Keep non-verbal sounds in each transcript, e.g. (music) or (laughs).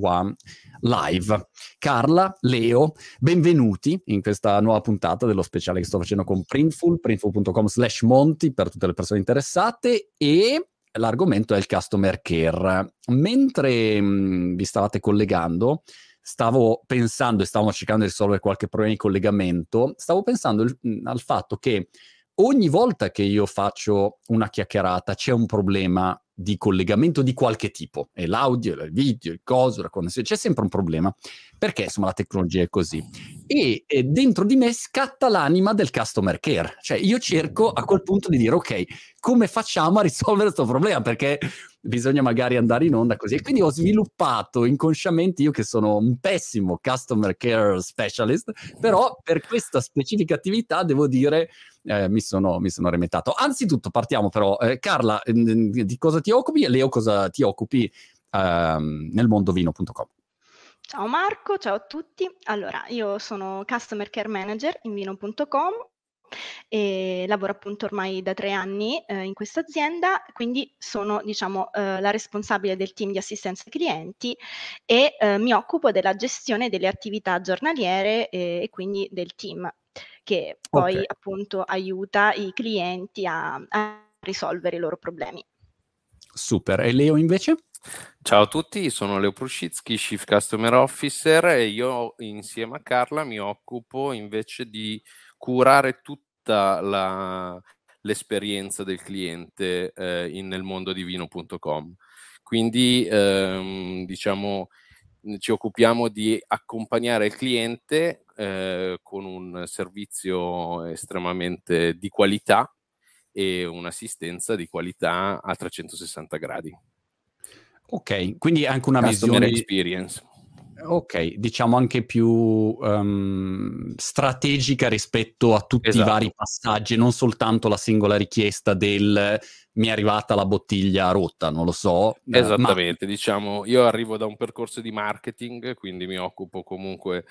One Live. Carla, Leo, benvenuti in questa nuova puntata dello speciale che sto facendo con Printful, printful.com slash monti per tutte le persone interessate e l'argomento è il customer care. Mentre mh, mm, vi stavate collegando, stavo pensando e stavamo cercando di risolvere qualche problema di collegamento, stavo pensando il, mm, al fatto che ogni volta che io faccio una chiacchierata c'è un problema di collegamento di qualche tipo, è l'audio, il video, il coso, la connessione, c'è sempre un problema, perché insomma la tecnologia è così. E, e, dentro di me scatta l'anima del customer care, cioè io cerco a quel punto di dire ok, come facciamo a risolvere questo problema? Perché bisogna magari andare in onda così. E quindi ho sviluppato inconsciamente, io che sono un pessimo customer care specialist, però per questa specifica attività devo dire eh, mi, sono, mi sono remetato. Anzitutto partiamo però, eh, Carla, eh, di cosa ti occupi e Leo cosa ti occupi ehm, nel mondovino.com? Ciao Marco, ciao a tutti. Allora, io sono Customer Care Manager in vino.com e lavoro appunto ormai da tre anni eh, in questa azienda, quindi sono diciamo eh, la responsabile del team di assistenza ai clienti e eh, mi occupo della gestione delle attività giornaliere e quindi del team che poi okay. appunto aiuta i clienti a, a risolvere i loro problemi. Super, e Leo invece? Ciao a tutti, sono Leo Pruscitsky, Chief Customer Officer e io insieme a Carla mi occupo invece di curare tutta la, l'esperienza del cliente eh, in, nel mondo di vino.com. Quindi ehm, diciamo ci occupiamo di accompagnare il cliente eh, con un servizio estremamente di qualità e un'assistenza di qualità a 360 gradi. Ok, quindi anche una Customer visione experience. Ok, diciamo anche più um, strategica rispetto a tutti esatto. i vari passaggi, non soltanto la singola richiesta del mi è arrivata la bottiglia rotta, non lo so. Esattamente, ma... diciamo, io arrivo da un percorso di marketing, quindi mi occupo comunque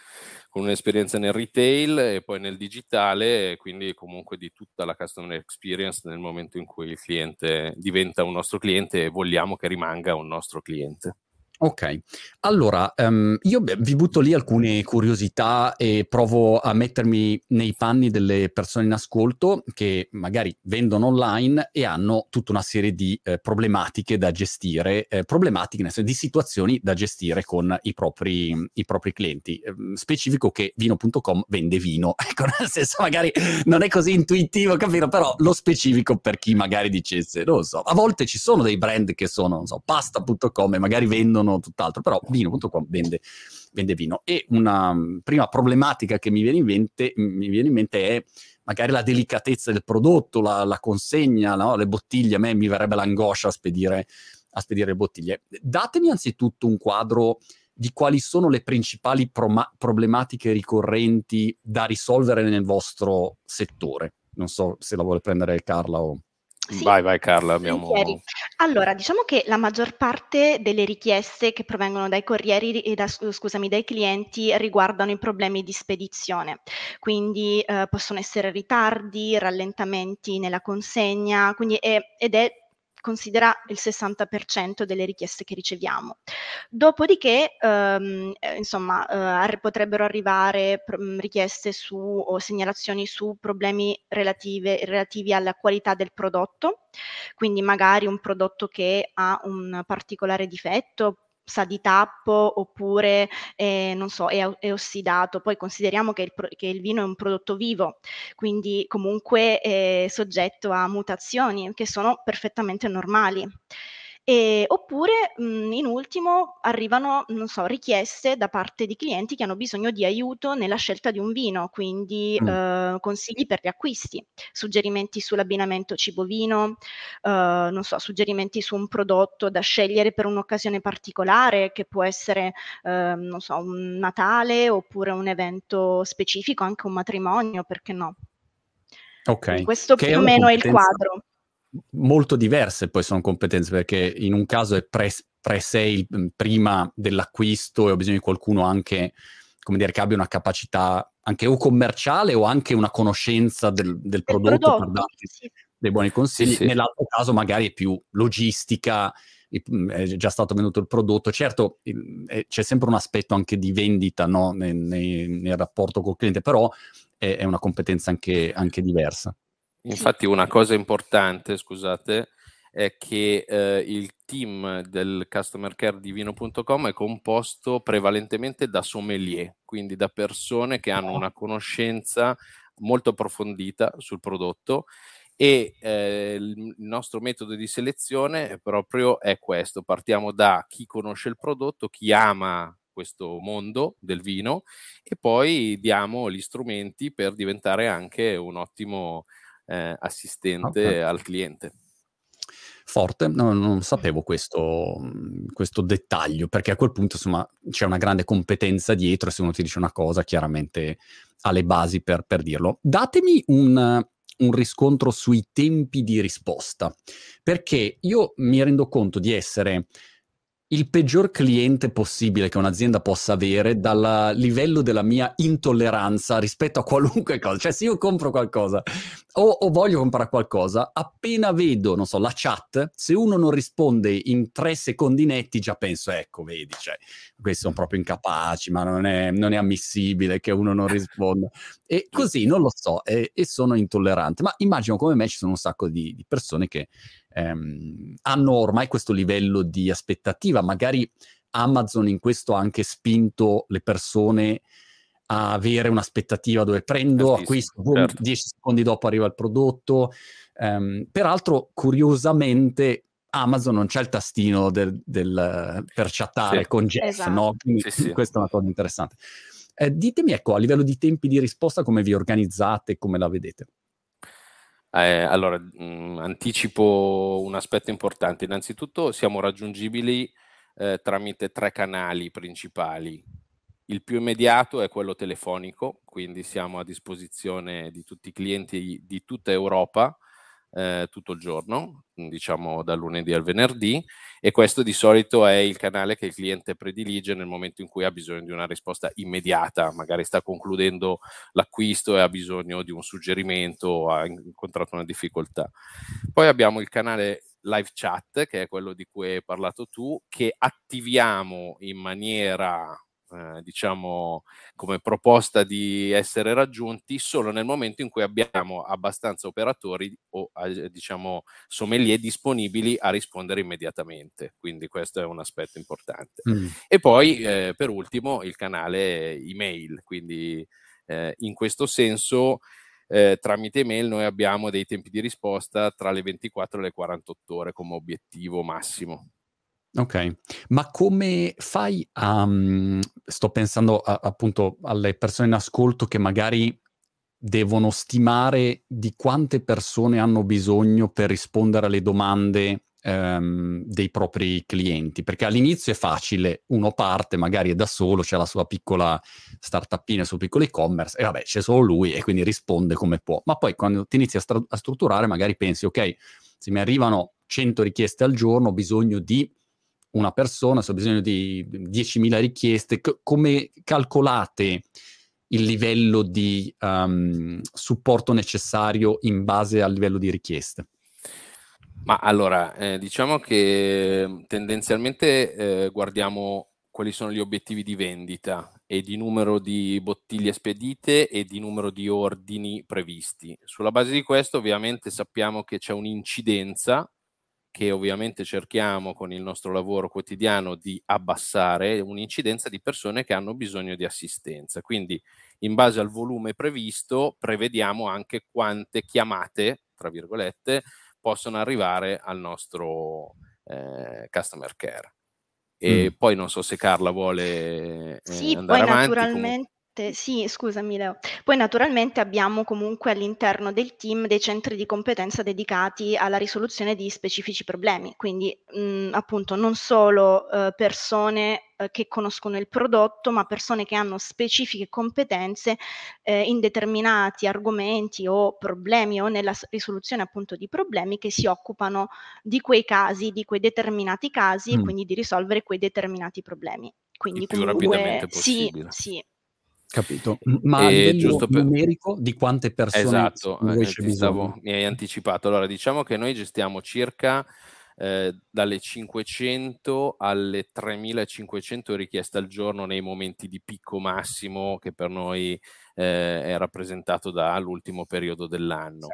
con un'esperienza nel retail e poi nel digitale, quindi comunque di tutta la customer experience nel momento in cui il cliente diventa un nostro cliente e vogliamo che rimanga un nostro cliente. Ok, allora um, io vi butto lì alcune curiosità e provo a mettermi nei panni delle persone in ascolto che magari vendono online e hanno tutta una serie di eh, problematiche da gestire, eh, problematiche senso di situazioni da gestire con i propri, i propri clienti. Eh, specifico che vino.com vende vino, (laughs) ecco, nel senso magari non è così intuitivo capire, però lo specifico per chi magari dicesse, non lo so, a volte ci sono dei brand che sono, non so, pasta.com e magari vendono sono tutt'altro, però vino.com vende, vende vino. E una mm, prima problematica che mi viene in mente, mi viene in mente è magari la delicatezza del prodotto, la, la consegna, no? le bottiglie, a me mi verrebbe l'angoscia a spedire, a spedire le bottiglie. Datemi anzitutto un quadro di quali sono le principali pro- problematiche ricorrenti da risolvere nel vostro settore. Non so se la vuole prendere Carla o... Sì, vai, vai Carla, abbiamo... Allora, diciamo che la maggior parte delle richieste che provengono dai corrieri e da, scusami, dai clienti riguardano i problemi di spedizione, quindi eh, possono essere ritardi, rallentamenti nella consegna, quindi è, ed è considera il 60% delle richieste che riceviamo. Dopodiché, ehm, eh, insomma, eh, potrebbero arrivare pr- mm, richieste su o segnalazioni su problemi relative, relativi alla qualità del prodotto, quindi magari un prodotto che ha un particolare difetto sa di tappo oppure eh, non so, è, è, ossidato. Poi consideriamo che il, che il, vino è un prodotto vivo, quindi comunque è soggetto a mutazioni che sono perfettamente normali. E, oppure mh, in ultimo arrivano, non so, richieste da parte di clienti che hanno bisogno di aiuto nella scelta di un vino, quindi mm. eh, consigli per gli acquisti, suggerimenti sull'abbinamento cibo-vino, eh, non so, suggerimenti su un prodotto da scegliere per un'occasione particolare che può essere, eh, non so, un Natale oppure un evento specifico, anche un matrimonio, perché no? Ok. Quindi questo che più o meno è il quadro molto diverse poi sono competenze perché in un caso è pre, pre-sale mm, prima dell'acquisto e ho bisogno di qualcuno anche come dire che abbia una capacità anche o commerciale o anche una conoscenza del, del prodotto, prodotto, per darti sì. dei buoni consigli. Sì. Nell'altro caso magari è più logistica, mm, è già stato venduto il prodotto. Certo, è, c'è sempre un aspetto anche di vendita no? nel, nel, nel, rapporto col cliente, però è, è una competenza anche, anche diversa. Infatti una cosa importante, scusate, è che eh, il team del customer care di vino.com è composto prevalentemente da sommelier, quindi da persone che hanno una conoscenza molto approfondita sul prodotto e eh, il nostro metodo di selezione è proprio è questo, partiamo da chi conosce il prodotto, chi ama questo mondo del vino e poi diamo gli strumenti per diventare anche un ottimo eh, assistente okay. al cliente forte, no, non sapevo questo, questo, dettaglio, perché a quel punto insomma c'è una grande competenza dietro e se uno ti dice una cosa chiaramente ha le basi per, per dirlo. Datemi un, un riscontro sui tempi di risposta, perché io mi rendo conto di essere il peggior cliente possibile che un'azienda possa avere dal livello della mia intolleranza rispetto a qualunque cosa. Cioè, se io compro qualcosa o, o, voglio comprare qualcosa, appena vedo, non so, la chat, se uno non risponde in tre secondi netti, già penso, ecco, vedi, cioè, questi sono proprio incapaci, ma non è, non è ammissibile che uno non risponda. E così, non lo so, e, e sono intollerante. Ma immagino come me ci sono un sacco di, di persone che ehm, hanno ormai questo livello di aspettativa. Magari Amazon in questo ha anche spinto le persone a avere un'aspettativa dove prendo, acquisto, boom, certo. 10 secondi dopo arriva il prodotto. Um, peraltro, curiosamente, Amazon non c'è il tastino del, del, per chattare sì. con Jeff, esatto. no? Quindi sì, sì. questa è una cosa interessante. Eh, ditemi, ecco, a livello di tempi di risposta, come vi organizzate, come la vedete? Eh, allora, mh, mm, anticipo un aspetto importante. Innanzitutto siamo raggiungibili eh, tramite tre canali principali. Il più immediato è quello telefonico, quindi siamo a disposizione di tutti i clienti di tutta Europa eh, tutto il giorno, diciamo dal lunedì al venerdì, e questo di solito è il canale che il cliente predilige nel momento in cui ha bisogno di una risposta immediata, magari sta concludendo l'acquisto e ha bisogno di un suggerimento o ha incontrato una difficoltà. Poi abbiamo il canale live chat, che è quello di cui hai parlato tu, che attiviamo in maniera eh, diciamo, come proposta di essere raggiunti solo nel momento in cui abbiamo abbastanza operatori o eh, diciamo sommelier disponibili a rispondere immediatamente. Quindi questo è un aspetto importante. Mm. E poi eh, per ultimo il canale email, quindi eh, in questo senso eh, tramite email noi abbiamo dei tempi di risposta tra le 24 e le 48 ore come obiettivo massimo. Ok, ma come fai a... Mhmm, sto pensando a, appunto alle persone in ascolto che magari devono stimare di quante persone hanno bisogno per rispondere alle domande ehm, dei propri clienti, perché all'inizio è facile, uno parte, magari è da solo, c'è la sua piccola startupina, il suo piccolo e-commerce, e vabbè, c'è solo lui e quindi risponde come può. Ma poi quando ti inizi a, stra- a strutturare, magari pensi, ok, se mi arrivano 100 richieste al giorno, ho bisogno di una persona, se ho bisogno di 10.000 richieste, c- come calcolate il livello di um, supporto necessario in base al livello di richieste? Ma allora, eh, diciamo che mm, tendenzialmente eh, guardiamo quali sono gli obiettivi di vendita e di numero di bottiglie spedite e di numero di ordini previsti. Sulla base di questo ovviamente sappiamo che c'è un'incidenza che ovviamente cerchiamo con il nostro lavoro quotidiano di abbassare un'incidenza di persone che hanno bisogno di assistenza. Quindi in base al volume previsto prevediamo anche quante chiamate, tra virgolette, possono arrivare al nostro eh, customer care. E mm. poi non so se Carla vuole eh, sì, andare poi avanti. Naturalmente sì, scusami Leo. Poi naturalmente abbiamo comunque all'interno del team dei centri di competenza dedicati alla risoluzione di specifici problemi, quindi mh, appunto non solo eh, persone eh, che conoscono il prodotto, ma persone che hanno specifiche competenze eh, in determinati argomenti o problemi o nella risoluzione appunto di problemi che si occupano di quei casi, di quei determinati casi mm. e quindi di risolvere quei determinati problemi. Quindi il più comunque, rapidamente possibile. Sì, sì, Capito. Ma a livello per... numerico di quante persone esatto, eh, stavo, mi hai anticipato. Allora, diciamo che noi gestiamo circa eh, dalle 500 alle 3500 richieste al giorno nei momenti di picco massimo che per noi eh, è rappresentato dall'ultimo periodo dell'anno.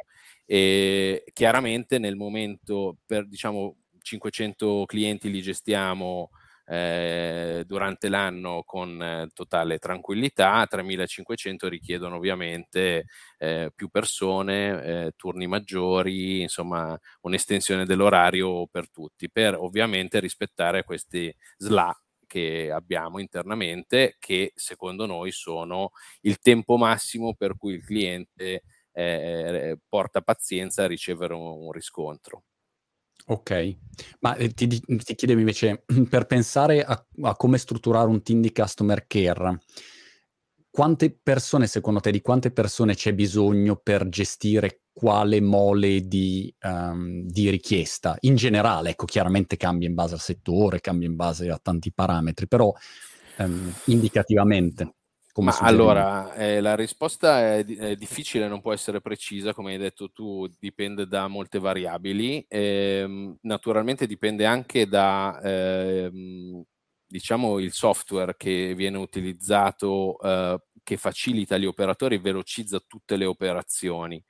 E chiaramente nel momento per diciamo 500 clienti li gestiamo eh, durante l'anno con eh, totale tranquillità, 3500 richiedono ovviamente eh, più persone, eh, turni maggiori, insomma un'estensione dell'orario per tutti, per ovviamente rispettare questi SLA che abbiamo internamente, che secondo noi sono il tempo massimo per cui il cliente porta pazienza a ricevere un, un riscontro. Ok, ma eh, ti, ti, chiedevo invece, (clears throat) per pensare a, a, come strutturare un team di customer care, quante persone, secondo te, di quante persone c'è bisogno per gestire quale mole di, um, di richiesta? In generale, ecco, chiaramente cambia in base al settore, cambia in base a tanti parametri, però um, indicativamente. Ma allora, eh, la risposta è, è, difficile, non può essere precisa, come hai detto tu, dipende da molte variabili. Eh, naturalmente dipende anche da, eh, diciamo, il software che viene utilizzato, eh, che facilita gli operatori e velocizza tutte le operazioni.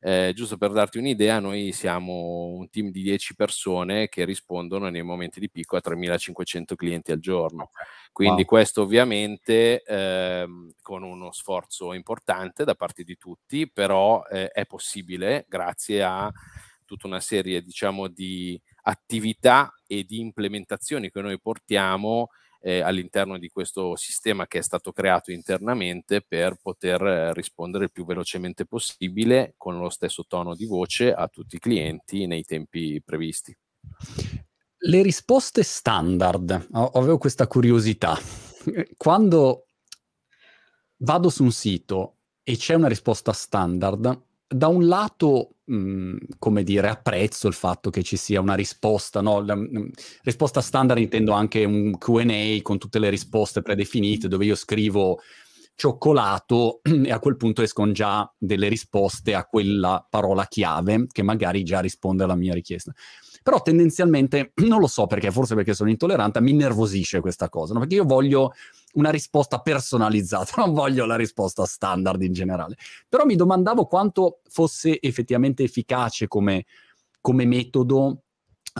Eh, giusto per darti un'idea, noi siamo un team di 10 persone che rispondono nei momenti di picco a 3.500 clienti al giorno. Quindi wow. questo ovviamente ehm, con uno sforzo importante da parte di tutti, però eh, è possibile grazie a tutta una serie diciamo, di attività e di implementazioni che noi portiamo eh, all'interno di questo sistema che è stato creato internamente per poter eh, rispondere il più velocemente possibile con lo stesso tono di voce a tutti i clienti nei tempi previsti. Le risposte standard, avevo questa curiosità. Quando vado su un sito e c'è una risposta standard, da un lato, mh, mhmm, come dire, apprezzo il fatto che ci sia una risposta, no? La, mh, mhmm, risposta standard intendo anche un Q&A con tutte le risposte predefinite dove io scrivo cioccolato (clears throat) e a quel punto escono già delle risposte a quella parola chiave che magari già risponde alla mia richiesta. Però tendenzialmente, (clears throat) non lo so perché, forse perché sono intollerante, mi nervosisce questa cosa, no? perché io voglio una risposta personalizzata, (laughs) non voglio la risposta standard in generale. Però mi domandavo quanto fosse effettivamente efficace come, come metodo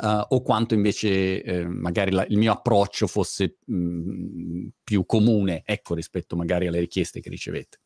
Uh, o quanto invece eh, magari la, il mio approccio fosse mh, mm, più comune, ecco, rispetto magari alle richieste che ricevete.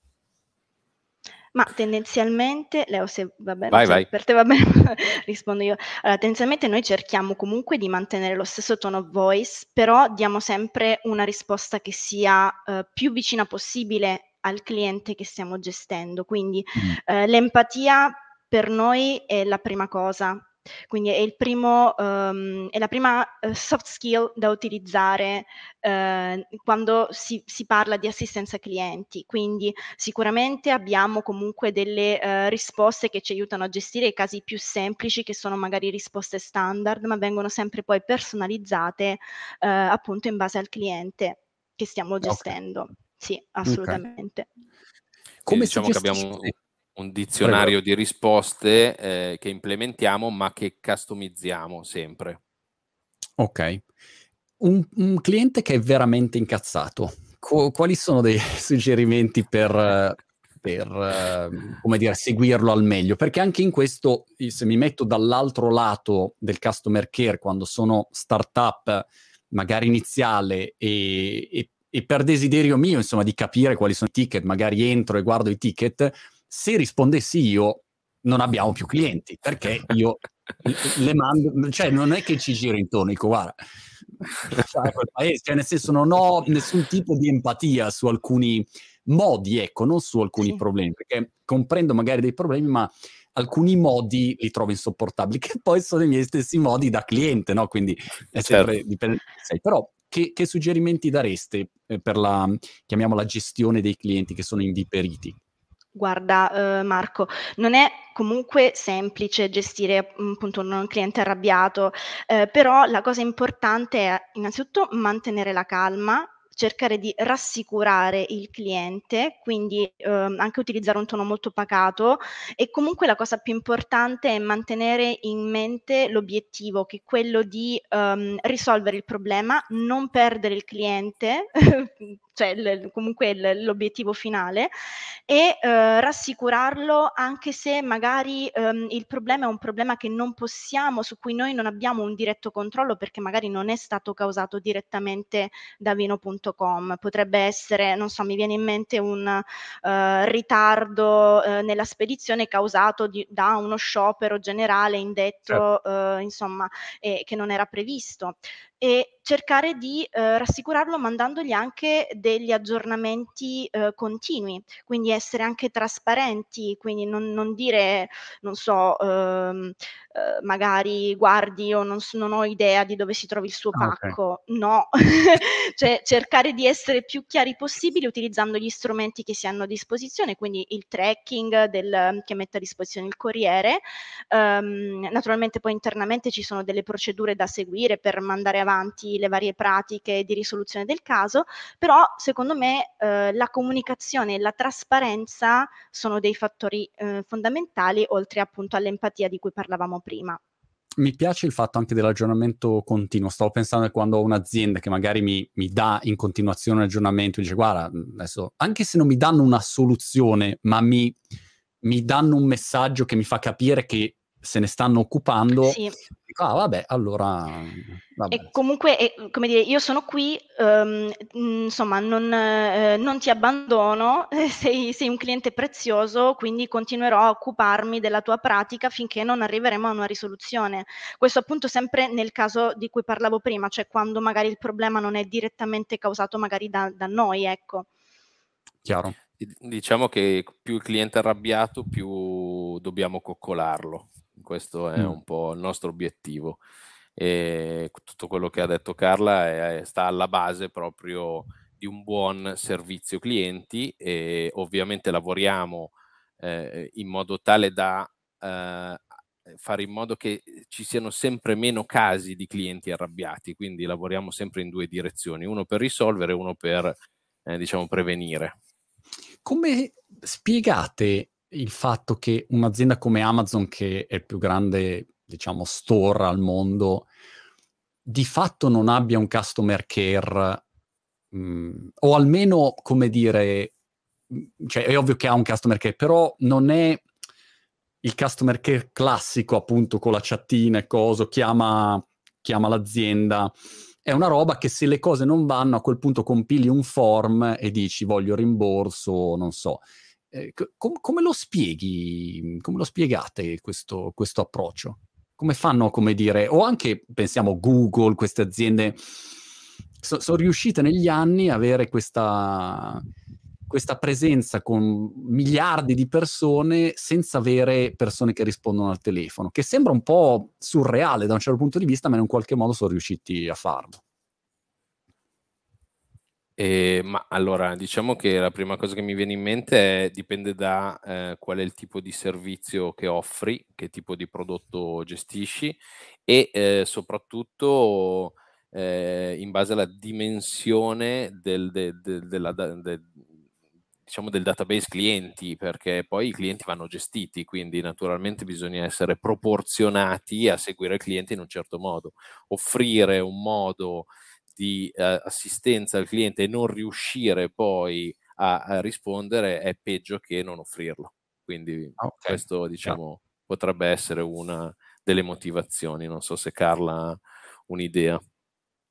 Ma tendenzialmente, Leo, se va bene, vai, vai. per te va bene, (laughs) rispondo io. Allora, tendenzialmente noi cerchiamo comunque di mantenere lo stesso tono of voice, però diamo sempre una risposta che sia uh, più vicina possibile al cliente che stiamo gestendo. Quindi mm. uh, l'empatia per noi è la prima cosa quindi è, il primo, um, è la prima uh, soft skill da utilizzare uh, quando si, si, parla di assistenza clienti. Quindi sicuramente abbiamo comunque delle uh, risposte che ci aiutano a gestire i casi più semplici, che sono magari risposte standard, ma vengono sempre poi personalizzate appunto in base al cliente che stiamo gestendo. Okay. Sì, assolutamente. Okay. Come diciamo che abbiamo un dizionario Prego. di risposte eh, che implementiamo ma che customizziamo sempre. Ok. Un, un cliente che è veramente incazzato, Qu- quali sono dei (laughs) suggerimenti per, per come dire, seguirlo al meglio? Perché anche in questo, se mi metto dall'altro lato del customer care, quando sono startup magari iniziale e, e, e per desiderio mio, insomma, di capire quali sono i ticket, magari entro e guardo i ticket, se rispondessi io, non abbiamo più clienti, perché io le mando, cioè non è che ci giro intorno, dico guarda, cioè nel senso non ho nessun tipo di empatia su alcuni modi, ecco, non su alcuni sì. problemi, perché comprendo magari dei problemi, ma alcuni modi li trovo insopportabili, che poi sono i miei stessi modi da cliente, no? Quindi è sempre certo. dipende da sei. Però che, che suggerimenti dareste eh, per la, chiamiamola, gestione dei clienti che sono inviperiti? Guarda, eh, Marco, non è comunque semplice gestire mm, appunto un cliente arrabbiato, eh, però la cosa importante è innanzitutto mantenere la calma, cercare di rassicurare il cliente, quindi ehm, anche utilizzare un tono molto pacato e comunque la cosa più importante è mantenere in mente l'obiettivo che è quello di ehm, risolvere il problema, non perdere il cliente, (laughs) cioè l- comunque l- l'obiettivo finale e eh, rassicurarlo anche se magari ehm, il problema è un problema che non possiamo, su cui noi non abbiamo un diretto controllo perché magari non è stato causato direttamente da vino.com, potrebbe essere, non so, mi viene in mente un uh, ritardo uh, nella spedizione causato di, da uno sciopero generale indetto, certo. uh, insomma, eh, che non era previsto e cercare di eh, rassicurarlo mandandogli anche degli aggiornamenti eh, continui, quindi essere anche trasparenti, quindi non, non dire, non so, ehm, eh, magari guardi io non, non, ho idea di dove si trovi il suo ah, pacco, okay. no, (laughs) cioè cercare di essere più chiari possibile utilizzando gli strumenti che si hanno a disposizione, quindi il tracking del, che mette a disposizione il corriere, um, naturalmente poi internamente ci sono delle procedure da seguire per mandare avanti avanti le varie pratiche di risoluzione del caso, però secondo me eh, la comunicazione e la trasparenza sono dei fattori eh, fondamentali, oltre appunto all'empatia di cui parlavamo prima mi piace il fatto anche dell'aggiornamento continuo. Stavo pensando quando ho un'azienda che magari mi, mi, dà in continuazione un aggiornamento, dice guarda, adesso anche se non mi danno una soluzione, ma mi, mi danno un messaggio che mi fa capire che se ne stanno occupando, sì. ah vabbè, allora... Vabbè. E comunque, eh, come dire, io sono qui, um, insomma, non, eh, non, ti abbandono, (laughs) sei, sei, un cliente prezioso, quindi continuerò a occuparmi della tua pratica finché non arriveremo a una risoluzione. Questo appunto sempre nel caso di cui parlavo prima, cioè quando magari il problema non è direttamente causato magari da, da noi, ecco. Chiaro. Diciamo che più il cliente è arrabbiato, più dobbiamo coccolarlo questo è mm. un po' il nostro obiettivo. E tutto quello che ha detto Carla è, sta alla base proprio di un buon servizio clienti e ovviamente lavoriamo eh, in modo tale da eh, fare in modo che ci siano sempre meno casi di clienti arrabbiati, quindi lavoriamo sempre in due direzioni, uno per risolvere e uno per eh, diciamo prevenire. Come spiegate il fatto che un'azienda come Amazon, che è il più grande, diciamo, store al mondo, di fatto non abbia un customer care, mh, mm, o almeno, come dire, mm, cioè è ovvio che ha un customer care, però non è il customer care classico, appunto, con la chattina e cosa, chiama, chiama l'azienda. È una roba che se le cose non vanno, a quel punto compili un form e dici voglio rimborso, non so. Eh, com- come lo spieghi, come lo spiegate questo, questo approccio? Come fanno, come dire, o anche pensiamo Google, queste aziende so- sono riuscite negli anni a avere questa, questa presenza con miliardi di persone senza avere persone che rispondono al telefono, che sembra un po' surreale da un certo punto di vista, ma in un qualche modo sono riusciti a farlo. Eh, ma allora, diciamo che la prima cosa che mi viene in mente è, dipende da eh, qual è il tipo di servizio che offri, che tipo di prodotto gestisci e eh, soprattutto eh, in base alla dimensione del, de, de, della, de, diciamo del database clienti, perché poi i clienti vanno gestiti, quindi naturalmente bisogna essere proporzionati a seguire il cliente in un certo modo, offrire un modo di eh, assistenza al cliente e non riuscire poi a, a, rispondere è peggio che non offrirlo. Quindi okay. questo diciamo yeah. potrebbe essere una delle motivazioni. Non so se Carla ha un'idea.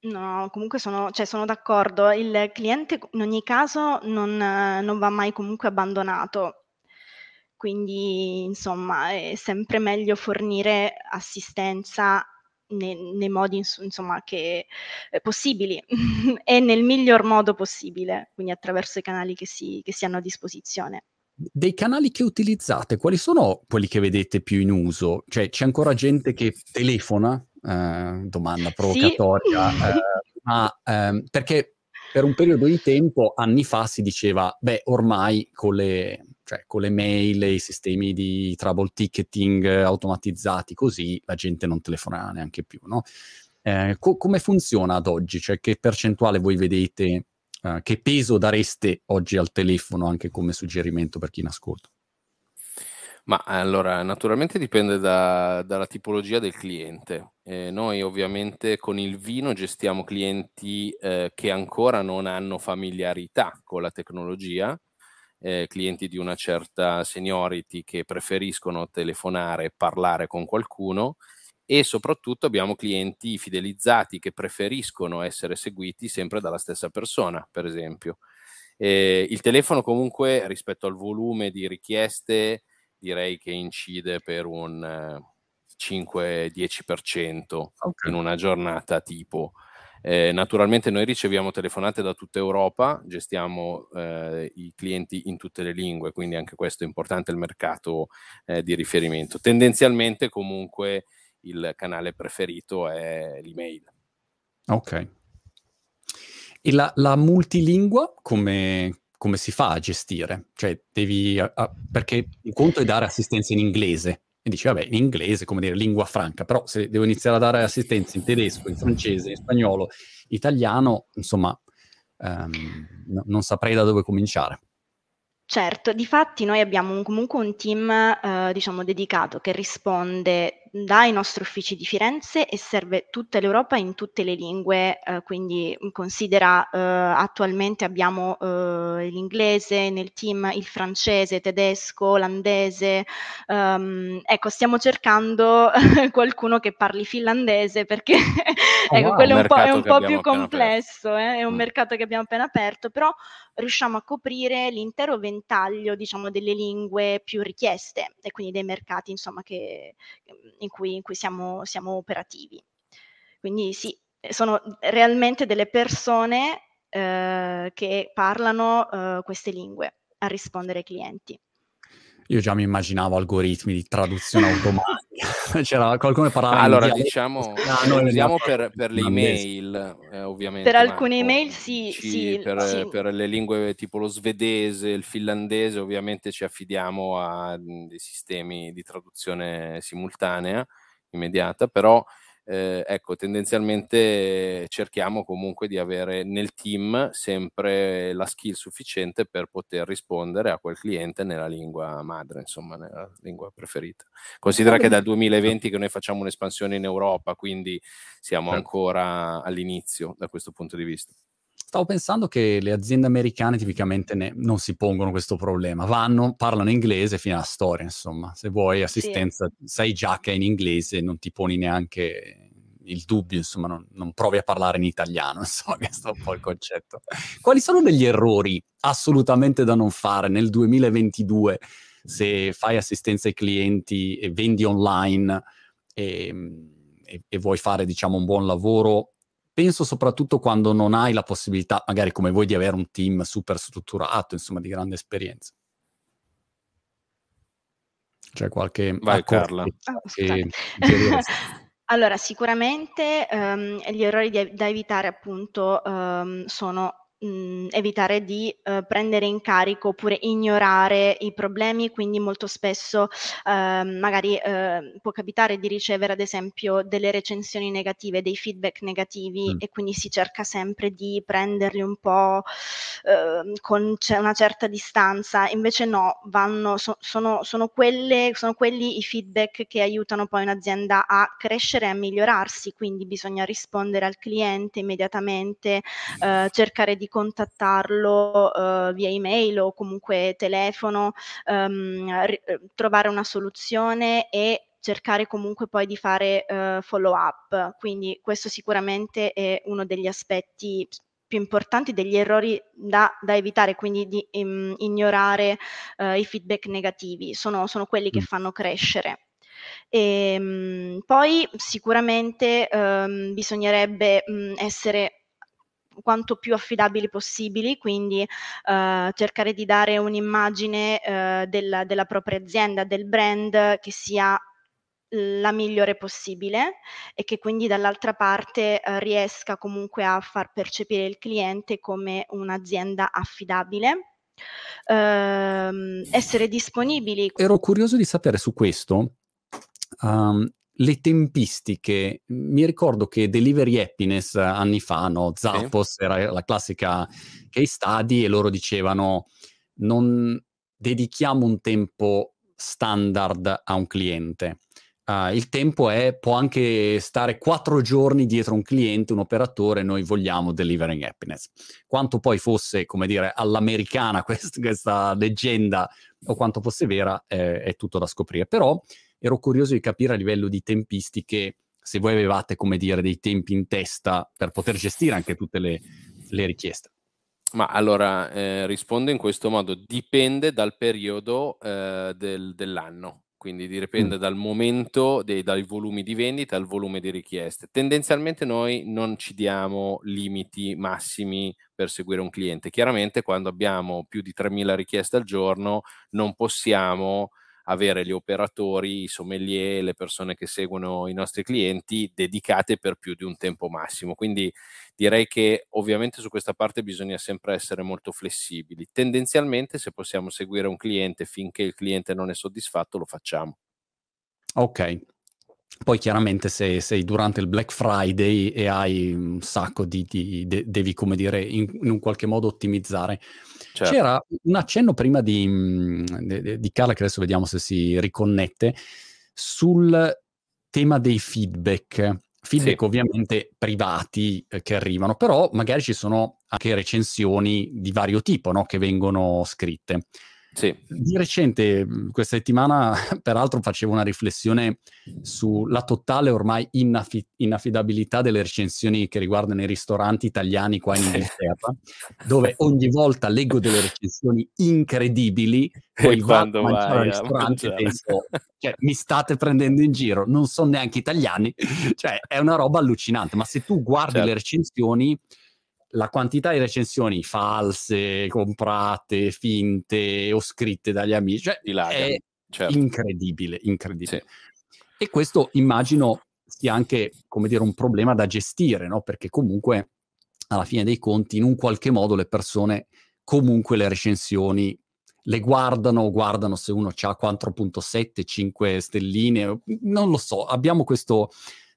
No, comunque sono, cioè sono d'accordo. Il cliente in ogni caso non, non va mai comunque abbandonato. Quindi, insomma, è sempre meglio fornire assistenza nei, nei modi insomma, che, eh, possibili (laughs) e nel miglior modo possibile, quindi attraverso i canali che si, che si hanno a disposizione. Dei canali che utilizzate, quali sono quelli che vedete più in uso? Cioè, c'è ancora gente che telefona? Eh, domanda provocatoria. Sì. (laughs) Eh, ma ehm, perché per un periodo di tempo, anni fa, si diceva, beh, ormai con le, cioè, con le mail e i sistemi di trouble ticketing automatizzati così, la gente non telefonerà neanche più, no? Eh, co- come funziona ad oggi? Cioè, che percentuale voi vedete uh, che peso dareste oggi al telefono anche come suggerimento per chi in ascolta? Ma allora, naturalmente dipende da, dalla tipologia del cliente. Eh, noi ovviamente con il vino gestiamo clienti eh, che ancora non hanno familiarità con la tecnologia, eh, clienti di una certa seniority che preferiscono telefonare e parlare con qualcuno e soprattutto abbiamo clienti fidelizzati che preferiscono essere seguiti sempre dalla stessa persona, per esempio. Eh, il telefono comunque rispetto al volume di richieste direi che incide per un 5-10% okay. in una giornata tipo. Eh, naturalmente noi riceviamo telefonate da tutta Europa, gestiamo eh, i clienti in tutte le lingue, quindi anche questo è importante il mercato eh, di riferimento. Tendenzialmente comunque il canale preferito è l'email. Ok. E la, la multilingua come, come si fa a gestire? Cioè, devi... A, a, perché un conto è dare assistenza in inglese, e dici, vabbè, in inglese, come dire, lingua franca, però se devo iniziare a dare assistenza in tedesco, in francese, in spagnolo, italiano, insomma, um, no, non saprei da dove cominciare. Certo, difatti noi abbiamo un, comunque un team, eh, diciamo, dedicato che risponde dai nostri uffici di Firenze e serve tutta l'Europa in tutte le lingue, eh, quindi considera eh, attualmente abbiamo eh, l'inglese nel team, il francese, tedesco, olandese, um, ecco stiamo cercando (laughs) qualcuno che parli finlandese perché oh, ecco, wow, quello è un po', è un po più complesso, eh, è un mm. mercato che abbiamo appena aperto, però riusciamo a coprire l'intero ventaglio diciamo delle lingue più richieste e quindi dei mercati insomma che in cui, in cui siamo, siamo operativi. Quindi sì, sono realmente delle persone eh, che parlano eh, queste lingue a rispondere ai clienti. Io già mi immaginavo algoritmi di traduzione automatica. (laughs) C'era qualcuno che parlava Allora, diciamo, ah, noi usiamo per, per le email, eh, ovviamente. Per alcune email sì, ci, sì, per, sì, per, le lingue tipo lo svedese, il finlandese, ovviamente ci affidiamo a dei sistemi di traduzione simultanea immediata, però eh, ecco, tendenzialmente cerchiamo comunque di avere nel team sempre la skill sufficiente per poter rispondere a quel cliente nella lingua madre, insomma, nella lingua preferita. Considera che dal 2020 che noi facciamo un'espansione in Europa, quindi siamo certo. ancora all'inizio da questo punto di vista. Stavo pensando che le aziende americane tipicamente ne, non si pongono questo problema, vanno, parlano inglese fino alla storia, insomma, se vuoi assistenza sì. sai già che è in inglese, non ti poni neanche il dubbio, insomma, non, non, provi a parlare in italiano, (laughs) insomma, questo è un po' il concetto. Quali sono degli errori assolutamente da non fare nel 2022 se fai assistenza ai clienti e vendi online e, e, e vuoi fare, diciamo, un buon lavoro penso soprattutto quando non hai la possibilità, magari come voi, di avere un team super strutturato, insomma, di grande esperienza. C'è qualche... Vai Carla. Che, (laughs) allora, sicuramente um, gli errori di, da evitare appunto um, sono mh, mhmm, evitare di uh, prendere in carico oppure ignorare i problemi, quindi molto spesso uh, magari uh, può capitare di ricevere ad esempio delle recensioni negative, dei feedback negativi mm. e quindi si cerca sempre di prenderli un po' ehm, con c- una certa distanza, invece no, vanno, so- sono, sono, quelle, sono quelli i feedback che aiutano poi un'azienda a crescere e a migliorarsi, quindi bisogna rispondere al cliente immediatamente, eh, cercare di contattarlo uh, via email o comunque telefono, um, ri- trovare una soluzione e cercare comunque poi di fare uh, follow up. Quindi questo sicuramente è uno degli aspetti più importanti, degli errori da, da evitare, quindi di um, ignorare uh, i feedback negativi, sono, sono quelli che mm. fanno crescere. E, um, poi sicuramente um, bisognerebbe um, essere quanto più affidabili possibili, quindi eh, cercare di dare un'immagine eh, della, della propria azienda, del brand che sia la migliore possibile e che quindi dall'altra parte eh, riesca comunque a far percepire il cliente come un'azienda affidabile. Uh, essere disponibili. Ero curioso di sapere su questo. Um, le tempistiche, mi ricordo che Delivery Happiness anni fa, no? Zappos sì. era la classica case study e loro dicevano non dedichiamo un tempo standard a un cliente. Uh, il tempo è, può anche stare quattro giorni dietro un cliente, un operatore, noi vogliamo delivering happiness. Quanto poi fosse, come dire, all'americana (laughs) quest- questa leggenda o quanto fosse vera, eh, è tutto da scoprire. Però ero curioso di capire a livello di tempistiche se voi avevate, come dire, dei tempi in testa per poter gestire anche tutte le, le richieste. Ma allora eh, rispondo in questo modo: dipende dal periodo eh, del, dell'anno, quindi dipende mm. dal momento, dei, dai volumi di vendita, dal volume di richieste. Tendenzialmente noi non ci diamo limiti massimi per seguire un cliente. Chiaramente quando abbiamo più di 3.000 richieste al giorno non possiamo avere gli operatori, i sommelier, le persone che seguono i nostri clienti dedicate per più di un tempo massimo. Quindi direi che ovviamente su questa parte bisogna sempre essere molto flessibili. Tendenzialmente se possiamo seguire un cliente finché il cliente non è soddisfatto lo facciamo. Ok, poi chiaramente se sei durante il Black Friday e hai un sacco di, di de, devi come dire in, in, un qualche modo ottimizzare. Certo. C'era un accenno prima di, mm, di, di Carla che adesso vediamo se si riconnette sul tema dei feedback. Feedback sì. ovviamente privati eh, che arrivano, però magari ci sono anche recensioni di vario tipo no? che vengono scritte. Sì. Di recente, questa settimana, (laughs) peraltro facevo una riflessione sulla totale ormai inaffi- inaffidabilità delle recensioni che riguardano i ristoranti italiani qua in Inghilterra, dove ogni volta leggo delle recensioni incredibili, poi vado a mangiare al ristorante e penso, (laughs) cioè, mi state prendendo in giro, non sono neanche italiani, cioè è una roba allucinante, ma se tu guardi certo. le recensioni la quantità di recensioni false, comprate, finte o scritte dagli amici cioè, è certo. incredibile, incredibile. Sì. E questo immagino sia anche, come dire, un problema da gestire, no? Perché comunque alla fine dei conti, in un qualche modo, le persone comunque le recensioni le guardano, guardano se uno ha 4.7, 5 stelline, non lo so, abbiamo questo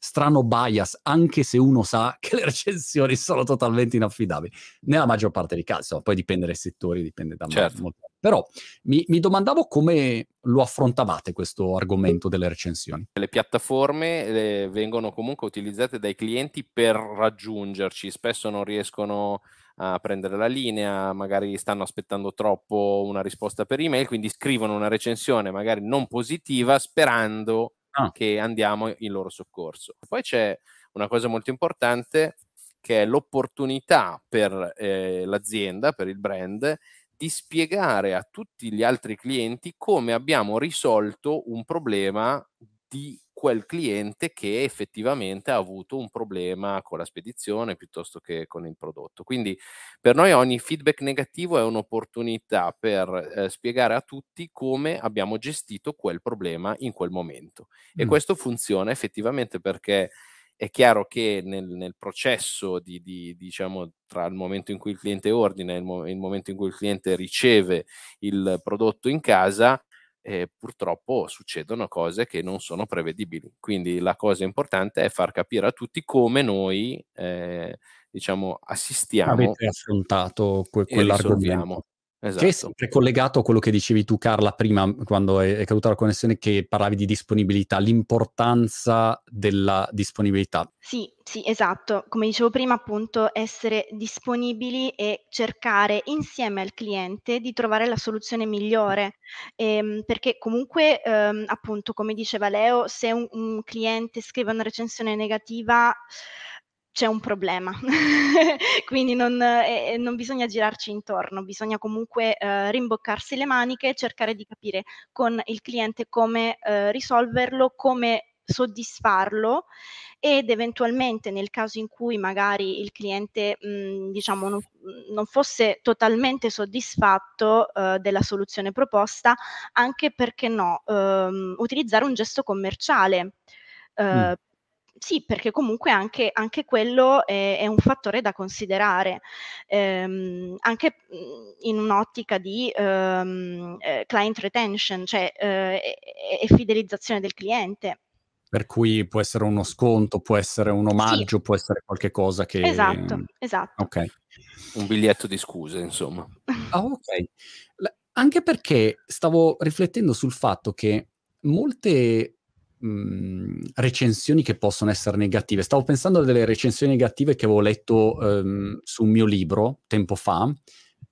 strano bias, anche se uno sa (laughs) che le recensioni sono totalmente inaffidabili. Nella maggior parte dei casi, insomma, poi dipende dai settori, dipende da certo. molto. Però mi, mi, domandavo come lo affrontavate questo argomento delle recensioni. Le piattaforme eh, vengono comunque utilizzate dai clienti per raggiungerci, spesso non riescono a prendere la linea, magari stanno aspettando troppo una risposta per email, quindi scrivono una recensione magari non positiva sperando ah. che andiamo in loro soccorso. Poi c'è una cosa molto importante che è l'opportunità per eh, l'azienda, per il brand, di spiegare a tutti gli altri clienti come abbiamo risolto un problema di quel cliente che effettivamente ha avuto un problema con la spedizione piuttosto che con il prodotto. Quindi per noi ogni feedback negativo è un'opportunità per eh, spiegare a tutti come abbiamo gestito quel problema in quel momento. E mm. questo funziona effettivamente perché è chiaro che nel, nel processo di, di, diciamo, tra il momento in cui il cliente ordina e il, mo- il momento in cui il cliente riceve il prodotto in casa, eh, purtroppo succedono cose che non sono prevedibili. Quindi la cosa importante è far capire a tutti come noi eh, diciamo assistiamo. Avete affrontato que- quell'argomento. Esatto. Che è sempre collegato a quello che dicevi tu, Carla, prima, quando è, è caduta la connessione, che parlavi di disponibilità, l'importanza della disponibilità. Sì, sì, esatto. Come dicevo prima, appunto, essere disponibili e cercare insieme al cliente di trovare la soluzione migliore. Ehm, perché comunque, ehm, appunto, come diceva Leo, se un, un cliente scrive una recensione negativa, c'è un problema. (laughs) Quindi non, eh, non, bisogna girarci intorno, bisogna comunque eh, rimboccarsi le maniche, e cercare di capire con il cliente come eh, risolverlo, come soddisfarlo ed eventualmente nel caso in cui magari il cliente mh, diciamo non, non, fosse totalmente soddisfatto uh, della soluzione proposta anche perché no uh, utilizzare un gesto commerciale uh, mm sì, perché comunque anche, anche quello è, è, un fattore da considerare, ehm, anche mhmm, in un'ottica di ehm, eh, client retention, cioè eh, e, fidelizzazione del cliente. Per cui può essere uno sconto, può essere un omaggio, sì. può essere qualche cosa che... Esatto, esatto. Ok. Un biglietto di scuse, insomma. Ah, ok. Anche perché stavo riflettendo sul fatto che molte recensioni che possono essere negative. Stavo pensando a delle recensioni negative che avevo letto um, su un mio libro tempo fa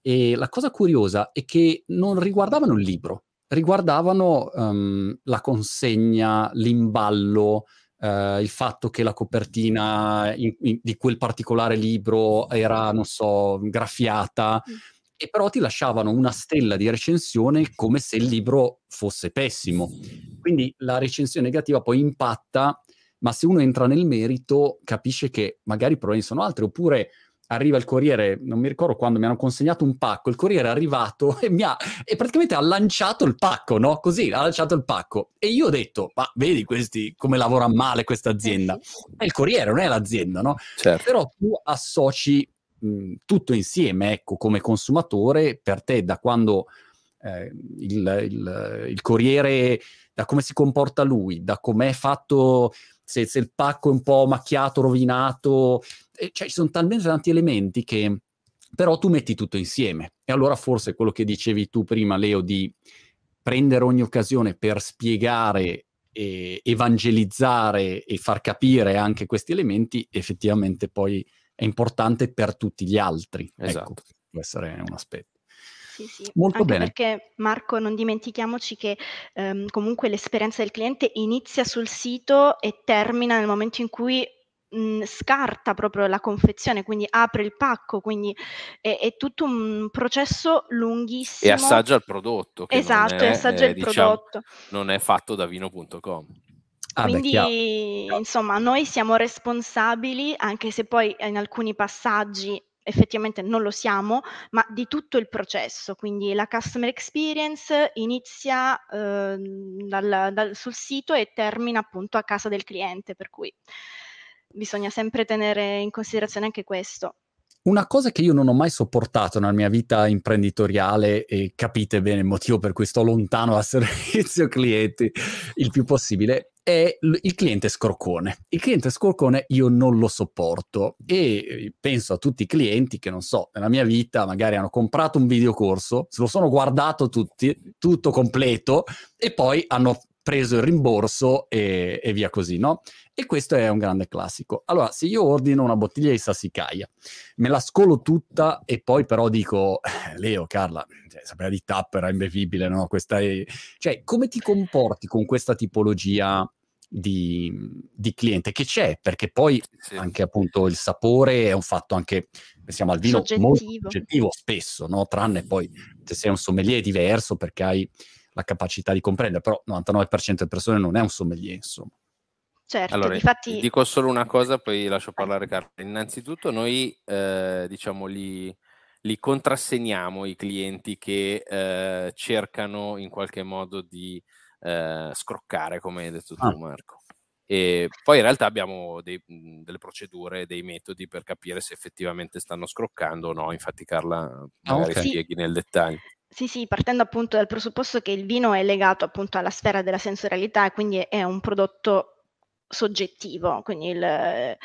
e la cosa curiosa è che non riguardavano il libro, riguardavano um, la consegna, l'imballo, uh, il fatto che la copertina in, in, di quel particolare libro era, non so, graffiata. Mm. E però ti lasciavano una stella di recensione come se il libro fosse pessimo. Quindi la recensione negativa poi impatta, ma se uno entra nel merito capisce che magari i problemi sono altri, oppure arriva il corriere, non mi ricordo quando mi hanno consegnato un pacco, il corriere è arrivato (laughs) e mi ha e praticamente ha lanciato il pacco, no? Così, ha lanciato il pacco. E io ho detto, ma vedi questi come lavora male questa azienda? È il corriere, non è l'azienda, no? Certo. Però tu associ mh, tutto insieme, ecco, come consumatore, per te da quando eh, il, il, il corriere, da come si comporta lui, da com'è fatto se, se, il pacco è un po' macchiato, rovinato, eh, cioè ci sono talmente tanti elementi che però tu metti tutto insieme. E allora forse quello che dicevi tu prima, Leo, di prendere ogni occasione per spiegare, e evangelizzare e far capire anche questi elementi, effettivamente poi è importante per tutti gli altri. Ecco, esatto. Ecco, può essere un aspetto. Sì, sì. Molto Anche bene. perché Marco, non dimentichiamoci che ehm, comunque l'esperienza del cliente inizia sul sito e termina nel momento in cui mh, scarta proprio la confezione, quindi apre il pacco, quindi è, è tutto un processo lunghissimo. E assaggia il prodotto. esatto, è, assaggia eh, il diciamo, prodotto. Non è fatto da vino.com. Ah, Quindi, beh, insomma, noi siamo responsabili, anche se poi in alcuni passaggi effettivamente non lo siamo, ma di tutto il processo. Quindi la customer experience inizia eh, dal, dal, sul sito e termina appunto a casa del cliente, per cui bisogna sempre tenere in considerazione anche questo. Una cosa che io non ho mai sopportato nella mia vita imprenditoriale, e capite bene il motivo per cui sto lontano dal (laughs) servizio clienti il più possibile, è il cliente scroccone. Il cliente scroccone io non lo sopporto e eh, penso a tutti i clienti che, non so, nella mia vita magari hanno comprato un videocorso, se lo sono guardato tutti, tutto completo e poi hanno preso il rimborso e, e, via così, no? E questo è un grande classico. Allora, se io ordino una bottiglia di sassicaia, me la scolo tutta e poi però dico, eh, Leo, Carla, cioè, sapeva di tapper, è imbevibile, no? Questa è... Cioè, come ti comporti con questa tipologia di, di cliente che c'è? Perché poi sì. anche appunto il sapore è un fatto anche, pensiamo al vino, soggettivo. molto soggettivo spesso, no? Tranne poi se sei un sommelier diverso perché hai la capacità di comprendere, però il 99% delle persone non è un sommelier, insomma. Certo, allora, difatti... dico solo una cosa, poi lascio parlare Carlo. Innanzitutto noi, eh, diciamo, li, li, contrassegniamo i clienti che eh, cercano in qualche modo di eh, scroccare, come hai detto tu, ah. Marco. E poi in realtà abbiamo dei, delle procedure, dei metodi per capire se effettivamente stanno scroccando o no. Infatti, Carla, ah, magari okay. spieghi nel dettaglio. Sì, sì, partendo appunto dal presupposto che il vino è legato appunto alla sfera della sensorialità e quindi è un prodotto soggettivo, quindi il, eh,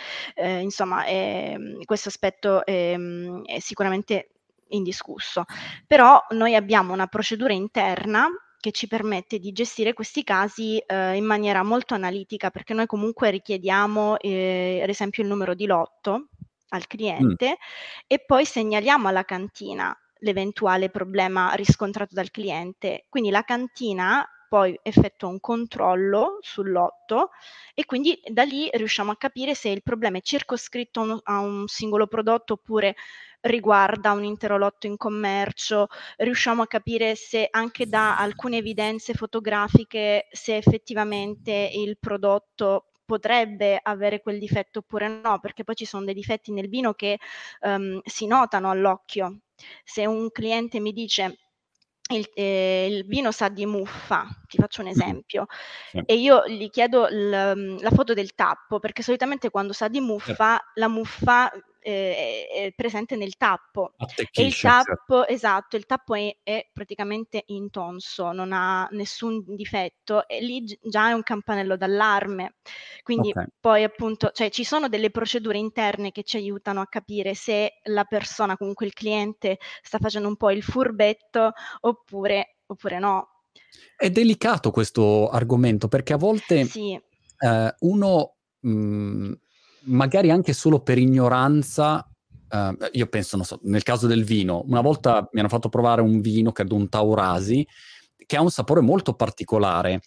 insomma è, questo aspetto è, è sicuramente indiscusso. Però noi abbiamo una procedura interna che ci permette di gestire questi casi eh, in maniera molto analitica, perché noi comunque richiediamo eh, ad esempio il numero di lotto al mm. cliente mm. e poi segnaliamo alla cantina l'eventuale problema riscontrato dal cliente. Quindi la cantina poi effettua un controllo sul lotto e quindi da lì riusciamo a capire se il problema è circoscritto a un singolo prodotto oppure riguarda un intero lotto in commercio, riusciamo a capire se anche da alcune evidenze fotografiche se effettivamente il prodotto potrebbe avere quel difetto oppure no, perché poi ci sono dei difetti nel vino che um, si notano all'occhio. Se un cliente mi dice il, eh, il, vino sa di muffa, ti faccio un esempio, sì. e io gli chiedo l, la foto del tappo, perché solitamente quando sa di muffa, sì. la muffa eh, è presente nel tappo. E il tappo, esatto, il tappo è, è, praticamente intonso, non ha nessun difetto e lì già è un campanello d'allarme. Quindi okay. poi appunto, cioè ci sono delle procedure interne che ci aiutano a capire se la persona, comunque il cliente, sta facendo un po' il furbetto oppure, oppure no. È delicato questo argomento perché a volte sì. eh, uno mh, mhmm, magari anche solo per ignoranza, uh, io penso, non so, nel caso del vino, una volta mi hanno fatto provare un vino, credo un Taurasi, che ha un sapore molto particolare.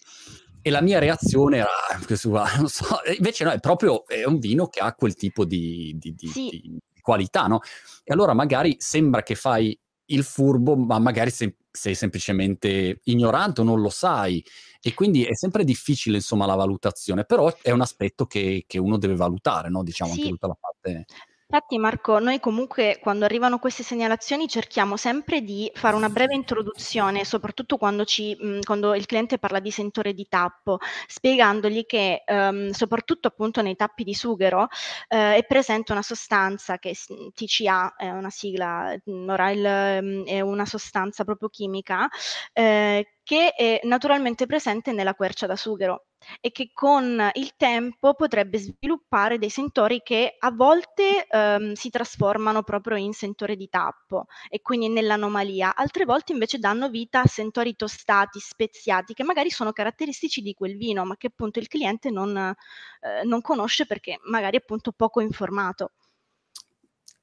E la mia reazione era, ah, non so, invece no, è proprio è un vino che ha quel tipo di, di, di, sì. di qualità, no? E allora magari sembra che fai il furbo, ma magari sei, sei semplicemente ignorante o non lo sai. E quindi è sempre difficile, insomma, la valutazione, però è un aspetto che, che uno deve valutare, no? Diciamo, sì. anche tutta la parte... Infatti Marco, noi comunque quando arrivano queste segnalazioni cerchiamo sempre di fare una breve introduzione, soprattutto quando, ci, quando il cliente parla di sentore di tappo, spiegandogli che um, soprattutto appunto nei tappi di sughero eh, è presente una sostanza che TCA è una sigla, ora il, è una sostanza proprio chimica eh, che è naturalmente presente nella quercia da sughero e che con il tempo potrebbe sviluppare dei sentori che a volte ehm, si trasformano proprio in sentore di tappo e quindi nell'anomalia, altre volte invece danno vita a sentori tostati, speziati, che magari sono caratteristici di quel vino, ma che appunto il cliente non, eh, non conosce perché magari è appunto poco informato.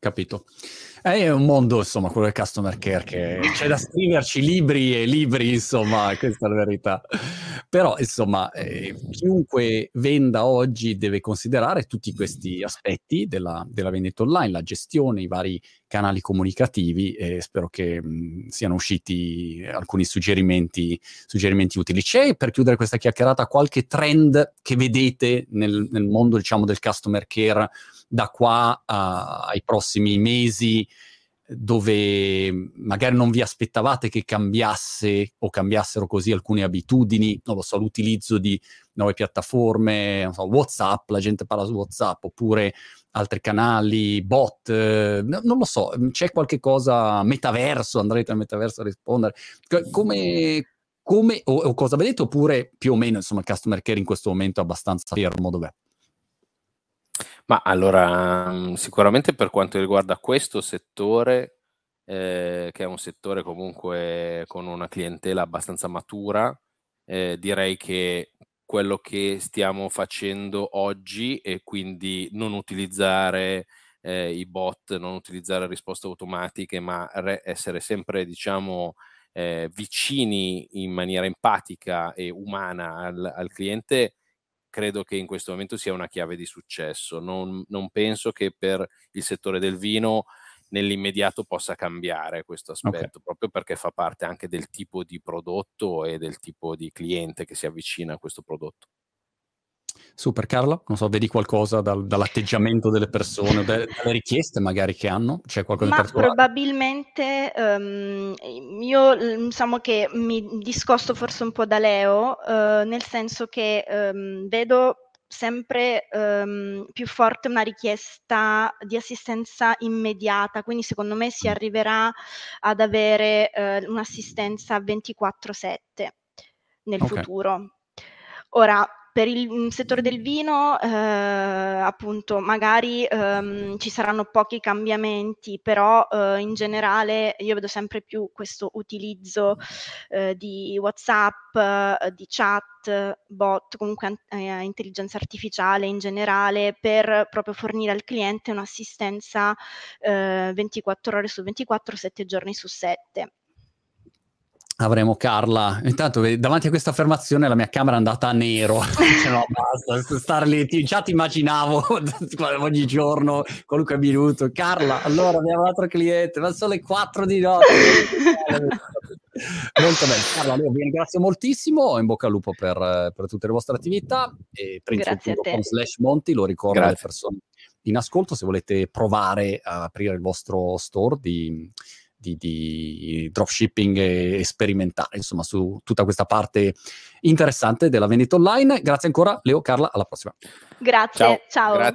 Capito. È un mondo, insomma, quello del customer care che c'è da scriverci libri e libri, insomma, (laughs) questa è la verità. Però, insomma, eh, chiunque venda oggi deve considerare tutti questi aspetti della, della vendita online, la gestione, i vari canali comunicativi e spero che mh, siano usciti alcuni suggerimenti, suggerimenti, utili. C'è, per chiudere questa chiacchierata, qualche trend che vedete nel, nel mondo, diciamo, del customer care da qua a, ai prossimi mesi? dove magari non vi aspettavate che cambiasse o cambiassero così alcune abitudini, non lo so, l'utilizzo di nuove piattaforme, so, WhatsApp, la gente parla su WhatsApp, oppure altri canali, bot, eh, non lo so, c'è qualche cosa, metaverso, andrete al metaverso a rispondere, come, come o, o, cosa vedete, oppure più o meno, insomma, il customer care in questo momento è abbastanza fermo, dov'è? Ma allora, mm, sicuramente per quanto riguarda questo settore, eh, che è un settore comunque con una clientela abbastanza matura, eh, direi che quello che stiamo facendo oggi e quindi non utilizzare eh, i bot, non utilizzare risposte automatiche, ma re- essere sempre, diciamo, eh, vicini in maniera empatica e umana al, al cliente credo che in questo momento sia una chiave di successo. Non, non penso che per il settore del vino nell'immediato possa cambiare questo aspetto, okay. proprio perché fa parte anche del tipo di prodotto e del tipo di cliente che si avvicina a questo prodotto. Super Carla, non so, vedi qualcosa dal, dall'atteggiamento delle persone, dalle richieste magari che hanno? C'è qualcosa Ma probabilmente um, io diciamo che mi discosto forse un po' da Leo, uh, nel senso che um, vedo sempre um, più forte una richiesta di assistenza immediata, quindi secondo me si arriverà ad avere uh, un'assistenza 24/7 nel okay. futuro. Ora, per il settore del vino, eh, appunto, magari ehm, ci saranno pochi cambiamenti, però eh, in generale io vedo sempre più questo utilizzo eh, di WhatsApp, eh, di chat, bot, comunque eh, intelligenza artificiale in generale, per proprio fornire al cliente un'assistenza 24 eh, ore su 24, 7 giorni su 7 avremo Carla. Intanto davanti a questa affermazione la mia camera è andata a nero. (laughs) cioè, no, basta, star lì, ti, già ti immaginavo (laughs) ogni giorno, qualunque minuto. Carla, allora abbiamo un altro cliente, ma sono le 4 di notte. (laughs) Molto bene, Carla, io vi ringrazio moltissimo, in bocca al lupo per, per tutte le vostre attività e prince.com slash Monti, lo ricordo alle persone in ascolto, se volete provare a aprire il vostro store di di, di dropshipping e, sperimentare, insomma, su tutta questa parte interessante della vendita online. Grazie ancora, Leo, Carla, alla prossima. Grazie, ciao. ciao. Grazie.